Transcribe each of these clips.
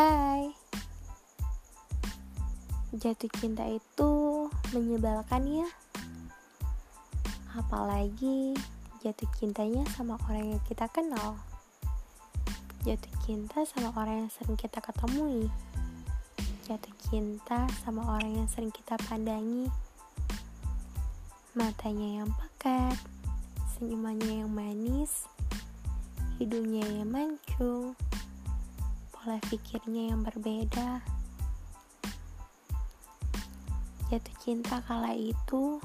Hai. Jatuh cinta itu menyebalkan ya. Apalagi jatuh cintanya sama orang yang kita kenal. Jatuh cinta sama orang yang sering kita ketemui. Jatuh cinta sama orang yang sering kita pandangi. Matanya yang pekat Senyumannya yang manis Hidungnya yang mancung Pola pikirnya yang berbeda Jatuh cinta kala itu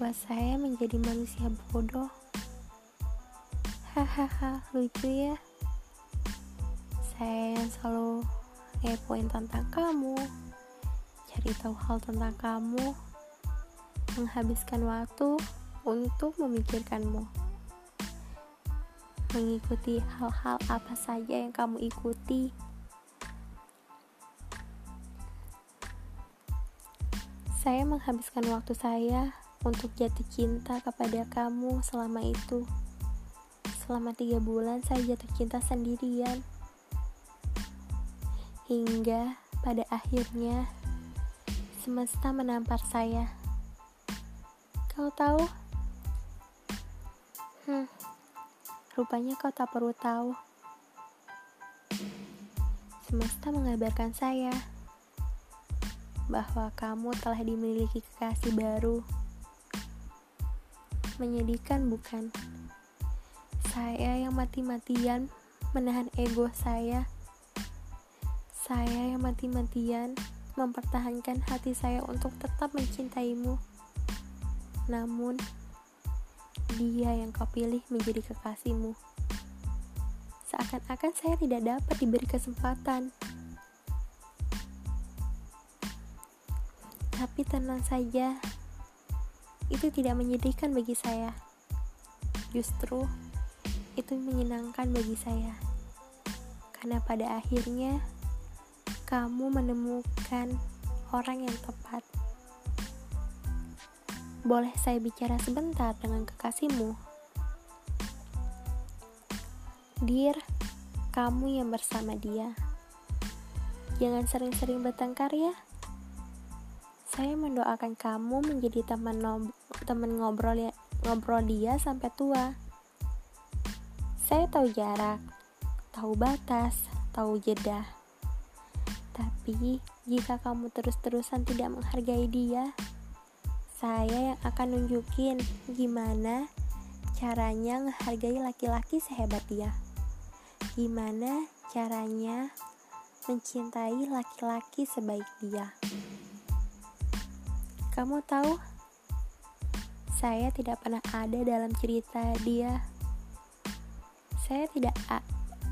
buat saya menjadi manusia bodoh. Hahaha, lucu ya. Saya yang selalu ngepoin tentang kamu, cari tahu hal tentang kamu, menghabiskan waktu untuk memikirkanmu. Mengikuti hal-hal apa saja yang kamu ikuti. Saya menghabiskan waktu saya untuk jatuh cinta kepada kamu selama itu. Selama tiga bulan saya jatuh cinta sendirian. Hingga pada akhirnya semesta menampar saya. Kau tahu? Hmm, rupanya kau tak perlu tahu. Semesta mengabarkan saya bahwa kamu telah dimiliki kekasih baru. Menyedihkan, bukan? Saya yang mati-matian menahan ego saya. Saya yang mati-matian mempertahankan hati saya untuk tetap mencintaimu. Namun, dia yang kau pilih menjadi kekasihmu. Seakan-akan saya tidak dapat diberi kesempatan Tapi tenang saja, itu tidak menyedihkan bagi saya. Justru itu menyenangkan bagi saya. Karena pada akhirnya kamu menemukan orang yang tepat. Boleh saya bicara sebentar dengan kekasihmu? Dear, kamu yang bersama dia. Jangan sering-sering bertengkar ya. Saya mendoakan kamu menjadi teman teman ngobrol ya, ngobrol dia sampai tua. Saya tahu jarak, tahu batas, tahu jeda. Tapi jika kamu terus-terusan tidak menghargai dia, saya yang akan nunjukin gimana caranya menghargai laki-laki sehebat dia. Gimana caranya mencintai laki-laki sebaik dia. Kamu tahu, saya tidak pernah ada dalam cerita dia. Saya tidak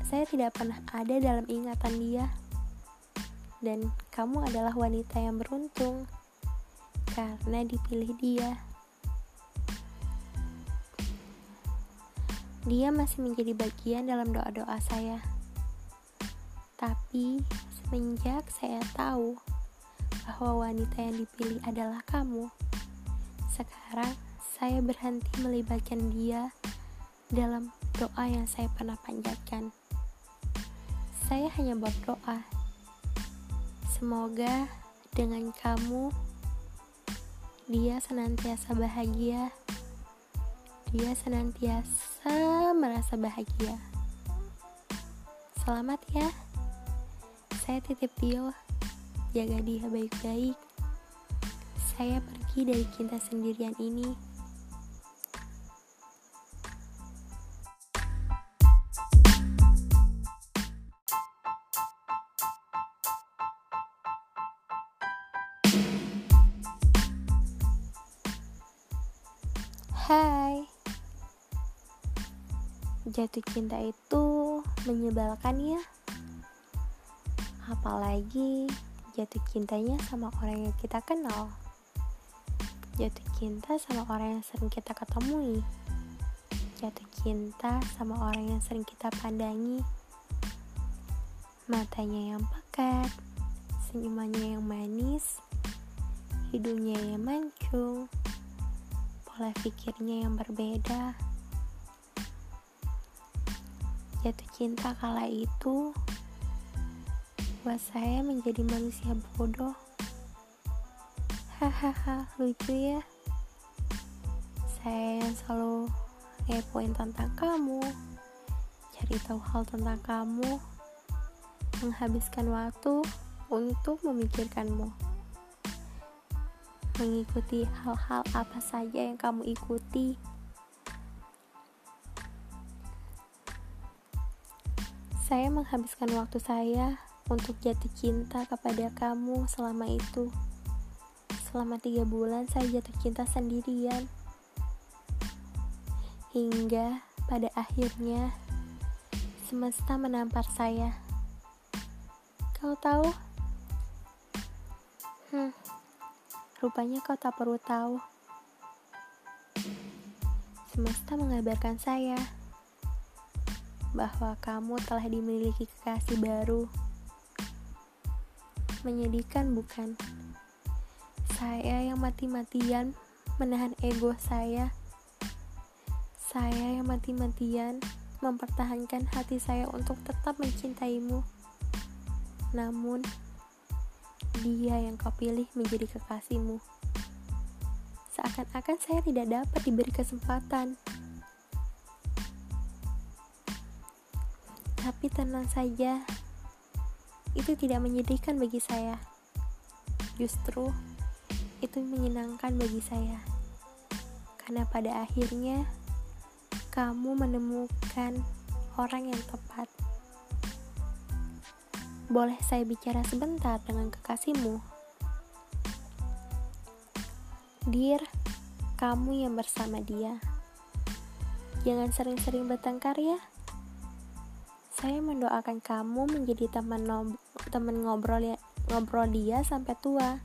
saya tidak pernah ada dalam ingatan dia. Dan kamu adalah wanita yang beruntung karena dipilih dia. Dia masih menjadi bagian dalam doa-doa saya. Tapi semenjak saya tahu bahwa wanita yang dipilih adalah kamu. Sekarang saya berhenti melibatkan dia dalam doa yang saya pernah panjatkan. Saya hanya berdoa, semoga dengan kamu dia senantiasa bahagia. Dia senantiasa merasa bahagia. Selamat ya. Saya titip Dio jaga dia baik-baik. Saya pergi dari cinta sendirian ini. Hai. Jatuh cinta itu menyebalkan ya. Apalagi jatuh cintanya sama orang yang kita kenal. Jatuh cinta sama orang yang sering kita ketemui. Jatuh cinta sama orang yang sering kita pandangi. Matanya yang pekat senyumannya yang manis hidungnya yang mancung pola pikirnya yang berbeda jatuh cinta kala itu membuat saya menjadi manusia bodoh. Hahaha, lucu ya. Saya yang selalu ngepoin tentang kamu, cari tahu hal tentang kamu, menghabiskan waktu untuk memikirkanmu, mengikuti hal-hal apa saja yang kamu ikuti. Saya menghabiskan waktu saya untuk jatuh cinta kepada kamu selama itu. Selama tiga bulan saya jatuh cinta sendirian. Hingga pada akhirnya semesta menampar saya. Kau tahu? Hmm, rupanya kau tak perlu tahu. Semesta mengabarkan saya bahwa kamu telah dimiliki kekasih baru. Menyedihkan bukan? Saya yang mati-matian menahan ego saya. Saya yang mati-matian mempertahankan hati saya untuk tetap mencintaimu. Namun, dia yang kau pilih menjadi kekasihmu. Seakan-akan saya tidak dapat diberi kesempatan. Tapi tenang saja, itu tidak menyedihkan bagi saya. Justru, itu menyenangkan bagi saya. Karena pada akhirnya, kamu menemukan orang yang tepat. Boleh saya bicara sebentar dengan kekasihmu? Dear, kamu yang bersama dia. Jangan sering-sering bertengkar ya. Saya mendoakan kamu menjadi teman teman ngobrol ya, ngobrol dia sampai tua.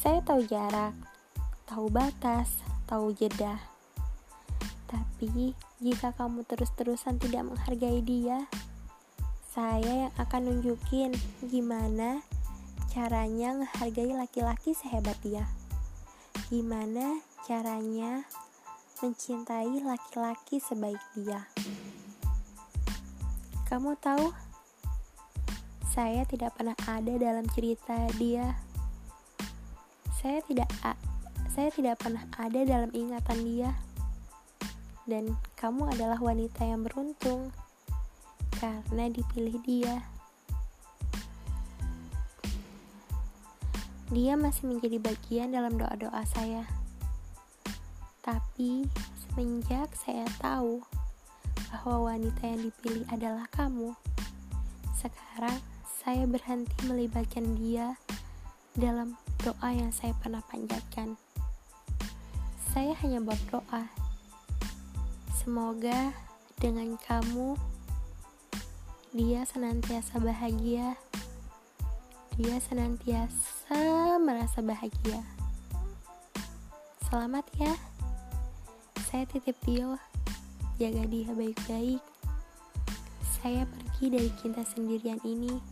Saya tahu jarak, tahu batas, tahu jeda tapi, jika kamu terus-terusan tidak menghargai dia, saya yang akan nunjukin gimana caranya menghargai laki-laki sehebat dia. Gimana caranya mencintai laki-laki sebaik dia. Kamu tahu, saya tidak pernah ada dalam cerita dia. Saya tidak saya tidak pernah ada dalam ingatan dia dan kamu adalah wanita yang beruntung karena dipilih dia. Dia masih menjadi bagian dalam doa-doa saya. Tapi semenjak saya tahu bahwa wanita yang dipilih adalah kamu, sekarang saya berhenti melibatkan dia dalam doa yang saya pernah panjatkan. Saya hanya berdoa Semoga dengan kamu dia senantiasa bahagia. Dia senantiasa merasa bahagia. Selamat ya. Saya titip dia. Jaga dia baik-baik. Saya pergi dari cinta sendirian ini.